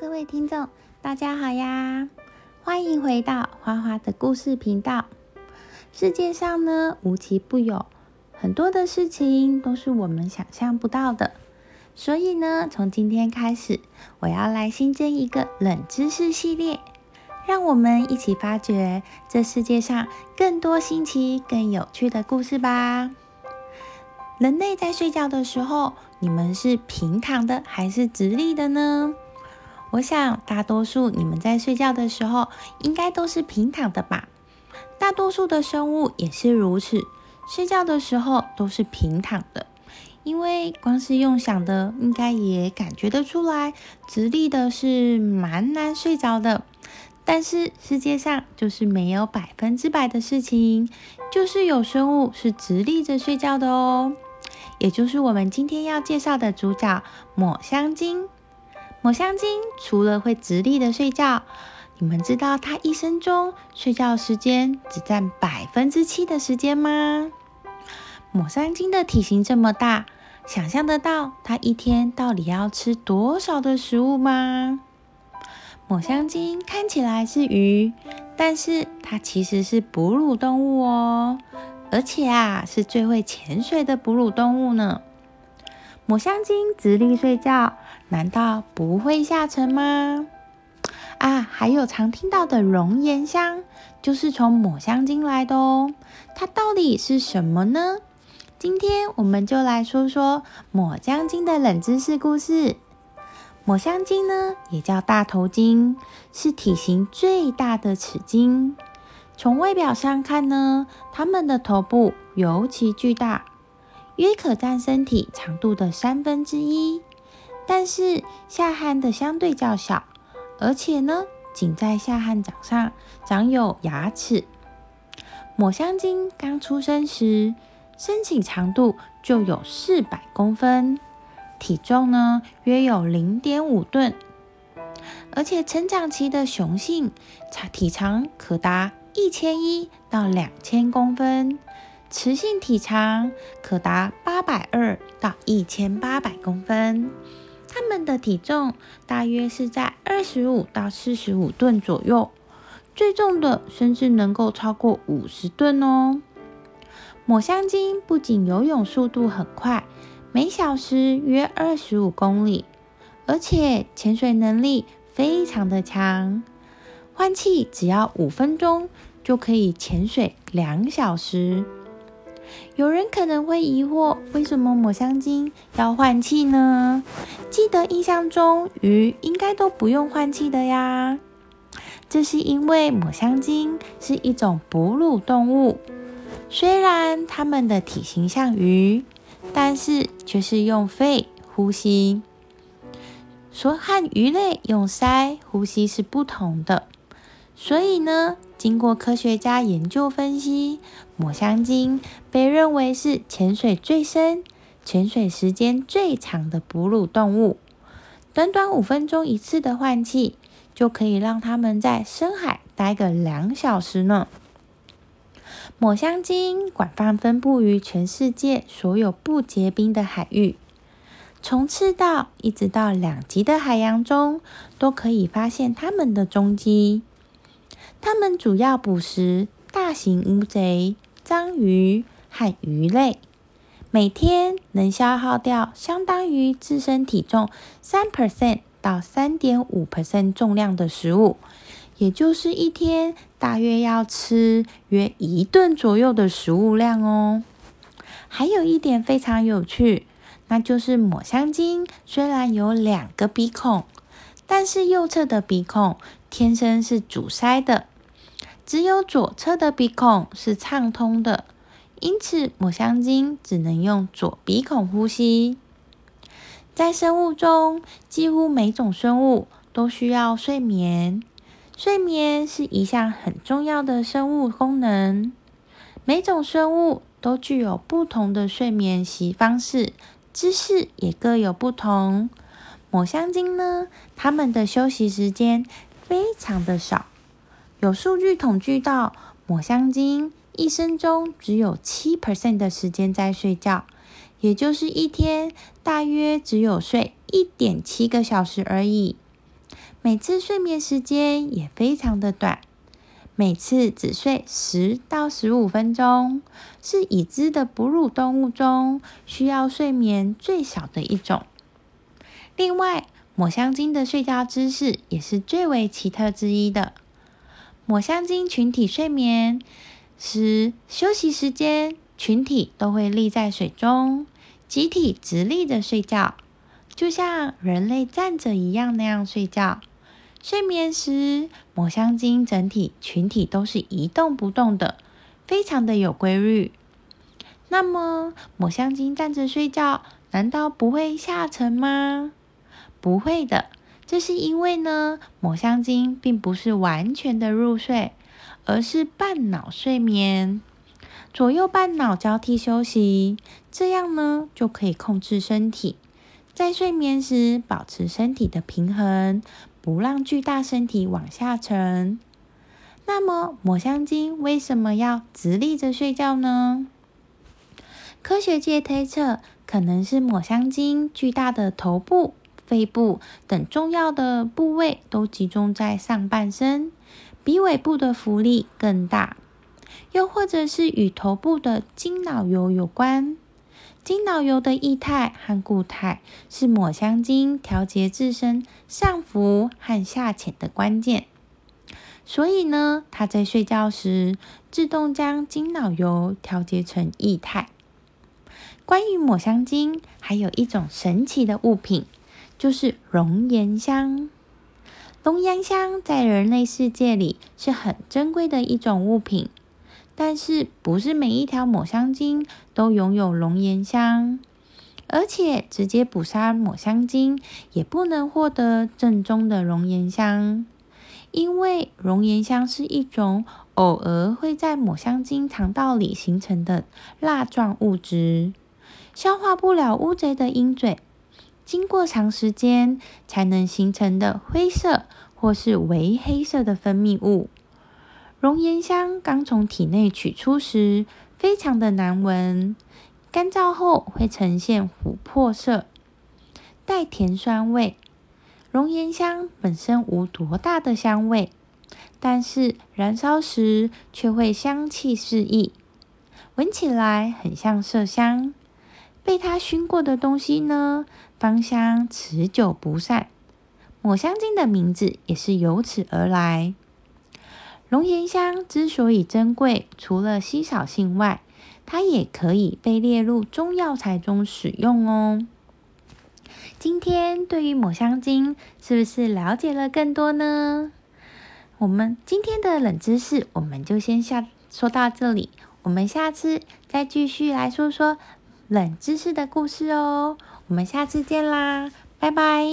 各位听众，大家好呀！欢迎回到花花的故事频道。世界上呢，无奇不有，很多的事情都是我们想象不到的。所以呢，从今天开始，我要来新增一个冷知识系列，让我们一起发掘这世界上更多新奇、更有趣的故事吧。人类在睡觉的时候，你们是平躺的还是直立的呢？我想，大多数你们在睡觉的时候，应该都是平躺的吧。大多数的生物也是如此，睡觉的时候都是平躺的。因为光是用想的，应该也感觉得出来，直立的是蛮难睡着的。但是世界上就是没有百分之百的事情，就是有生物是直立着睡觉的哦。也就是我们今天要介绍的主角——抹香鲸。抹香鲸除了会直立的睡觉，你们知道它一生中睡觉时间只占百分之七的时间吗？抹香鲸的体型这么大，想象得到它一天到底要吃多少的食物吗？抹香鲸看起来是鱼，但是它其实是哺乳动物哦，而且啊是最会潜水的哺乳动物呢。抹香鲸直立睡觉，难道不会下沉吗？啊，还有常听到的熔岩香，就是从抹香鲸来的哦。它到底是什么呢？今天我们就来说说抹香鲸的冷知识故事。抹香鲸呢，也叫大头鲸，是体型最大的齿鲸。从外表上看呢，它们的头部尤其巨大。约可占身体长度的三分之一，但是下颌的相对较小，而且呢，仅在下颌长上长有牙齿。抹香鲸刚出生时，身体长度就有四百公分，体重呢约有零点五吨，而且成长期的雄性体长可达一千一到两千公分。雌性体长可达八百二到一千八百公分，它们的体重大约是在二十五到四十五吨左右，最重的甚至能够超过五十吨哦。抹香鲸不仅游泳速度很快，每小时约二十五公里，而且潜水能力非常的强，换气只要五分钟就可以潜水两小时。有人可能会疑惑，为什么抹香鲸要换气呢？记得印象中鱼应该都不用换气的呀。这是因为抹香鲸是一种哺乳动物，虽然它们的体型像鱼，但是却是用肺呼吸，说和鱼类用鳃呼吸是不同的。所以呢，经过科学家研究分析，抹香鲸被认为是潜水最深、潜水时间最长的哺乳动物。短短五分钟一次的换气，就可以让它们在深海待个两小时呢。抹香鲸广泛分布于全世界所有不结冰的海域，从赤道一直到两极的海洋中，都可以发现它们的踪迹。它们主要捕食大型乌贼、章鱼和鱼类，每天能消耗掉相当于自身体重三 percent 到三点五 percent 重量的食物，也就是一天大约要吃约一顿左右的食物量哦。还有一点非常有趣，那就是抹香鲸虽然有两个鼻孔，但是右侧的鼻孔。天生是阻塞的，只有左侧的鼻孔是畅通的，因此抹香鲸只能用左鼻孔呼吸。在生物中，几乎每种生物都需要睡眠，睡眠是一项很重要的生物功能。每种生物都具有不同的睡眠习方式，姿势也各有不同。抹香鲸呢，它们的休息时间。非常的少，有数据统计到，抹香鲸一生中只有七 percent 的时间在睡觉，也就是一天大约只有睡一点七个小时而已。每次睡眠时间也非常的短，每次只睡十到十五分钟，是已知的哺乳动物中需要睡眠最少的一种。另外，抹香鲸的睡觉姿势也是最为奇特之一的。抹香鲸群体睡眠时，休息时间群体都会立在水中，集体直立着睡觉，就像人类站着一样那样睡觉。睡眠时，抹香鲸整体群体都是一动不动的，非常的有规律。那么，抹香鲸站着睡觉，难道不会下沉吗？不会的，这是因为呢，抹香鲸并不是完全的入睡，而是半脑睡眠，左右半脑交替休息，这样呢就可以控制身体，在睡眠时保持身体的平衡。不让巨大身体往下沉。那么，抹香鲸为什么要直立着睡觉呢？科学界推测，可能是抹香鲸巨大的头部、肺部等重要的部位都集中在上半身，比尾部的浮力更大。又或者是与头部的精脑油有关。精脑油的液态和固态是抹香鲸调节自身上浮和下潜的关键，所以呢，它在睡觉时自动将精脑油调节成液态。关于抹香鲸，还有一种神奇的物品，就是熔岩香。熔岩香在人类世界里是很珍贵的一种物品。但是，不是每一条抹香鲸都拥有熔岩香，而且直接捕杀抹香鲸也不能获得正宗的熔岩香，因为熔岩香是一种偶尔会在抹香鲸肠道里形成的蜡状物质，消化不了乌贼的鹰嘴，经过长时间才能形成的灰色或是微黑色的分泌物。熔岩香刚从体内取出时，非常的难闻，干燥后会呈现琥珀色，带甜酸味。熔岩香本身无多大的香味，但是燃烧时却会香气四溢，闻起来很像麝香。被它熏过的东西呢，芳香持久不散。抹香鲸的名字也是由此而来。龙涎香之所以珍贵，除了稀少性外，它也可以被列入中药材中使用哦。今天对于抹香鲸，是不是了解了更多呢？我们今天的冷知识，我们就先下说到这里，我们下次再继续来说说冷知识的故事哦。我们下次见啦，拜拜。